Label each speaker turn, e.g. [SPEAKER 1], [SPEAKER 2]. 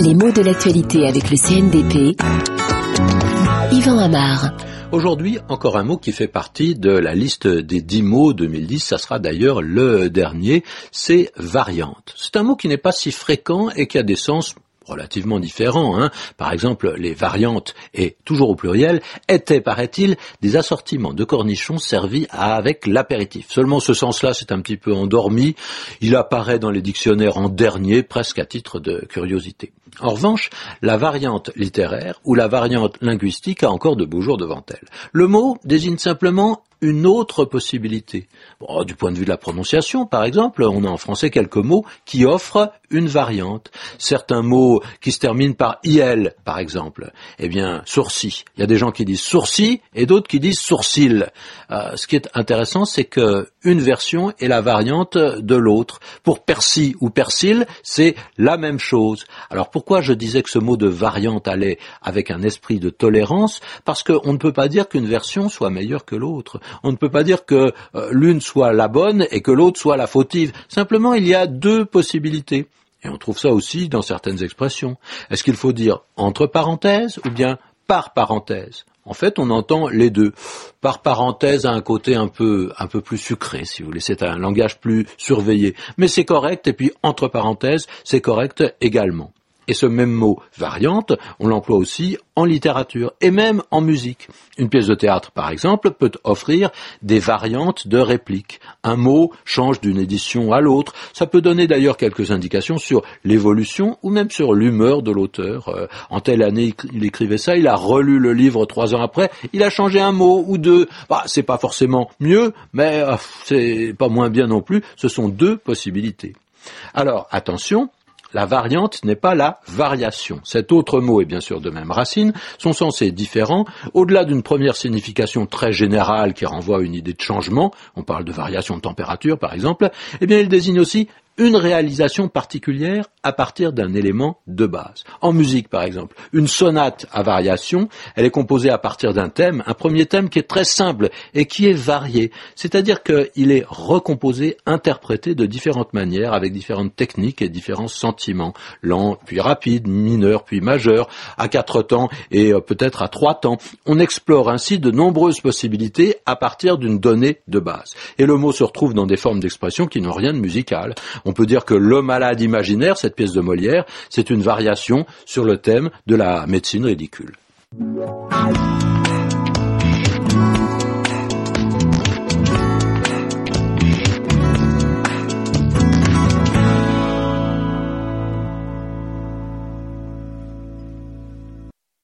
[SPEAKER 1] Les mots de l'actualité avec le CNDP. Yvan.
[SPEAKER 2] Aujourd'hui, encore un mot qui fait partie de la liste des dix mots 2010, ça sera d'ailleurs le dernier, c'est variante. C'est un mot qui n'est pas si fréquent et qui a des sens relativement différents. Hein. Par exemple, les variantes, et toujours au pluriel, étaient, paraît-il, des assortiments de cornichons servis avec l'apéritif. Seulement ce sens-là, c'est un petit peu endormi. Il apparaît dans les dictionnaires en dernier, presque à titre de curiosité. En revanche, la variante littéraire ou la variante linguistique a encore de beaux jours devant elle. Le mot désigne simplement une autre possibilité. du point de vue de la prononciation, par exemple, on a en français quelques mots qui offrent une variante. Certains mots qui se terminent par IL, par exemple. Eh bien, sourcil. Il y a des gens qui disent sourcil et d'autres qui disent sourcil. Euh, ce qui est intéressant, c'est que une version est la variante de l'autre. Pour persil ou persil, c'est la même chose. Alors pourquoi je disais que ce mot de variante allait avec un esprit de tolérance Parce qu'on ne peut pas dire qu'une version soit meilleure que l'autre. On ne peut pas dire que euh, l'une soit la bonne et que l'autre soit la fautive. Simplement, il y a deux possibilités. Et on trouve ça aussi dans certaines expressions. Est-ce qu'il faut dire entre parenthèses ou bien par parenthèse? En fait, on entend les deux. Par parenthèse, à un côté un peu, un peu plus sucré, si vous voulez. C'est un langage plus surveillé. Mais c'est correct, et puis, entre parenthèses, c'est correct également. Et ce même mot variante, on l'emploie aussi en littérature et même en musique. Une pièce de théâtre, par exemple, peut offrir des variantes de répliques. Un mot change d'une édition à l'autre. Ça peut donner d'ailleurs quelques indications sur l'évolution ou même sur l'humeur de l'auteur. Euh, en telle année, il écrivait ça, il a relu le livre trois ans après, il a changé un mot ou deux. Bah, c'est pas forcément mieux, mais euh, c'est pas moins bien non plus. Ce sont deux possibilités. Alors, attention, la variante n'est pas la variation. Cet autre mot est bien sûr de même racine, son sens est différent. Au-delà d'une première signification très générale qui renvoie à une idée de changement, on parle de variation de température par exemple, eh bien il désigne aussi une réalisation particulière à partir d'un élément de base. En musique, par exemple, une sonate à variation, elle est composée à partir d'un thème, un premier thème qui est très simple et qui est varié. C'est-à-dire qu'il est recomposé, interprété de différentes manières, avec différentes techniques et différents sentiments. Lent, puis rapide, mineur, puis majeur, à quatre temps et euh, peut-être à trois temps. On explore ainsi de nombreuses possibilités à partir d'une donnée de base. Et le mot se retrouve dans des formes d'expression qui n'ont rien de musical. On peut dire que Le malade imaginaire, cette pièce de Molière, c'est une variation sur le thème de la médecine ridicule.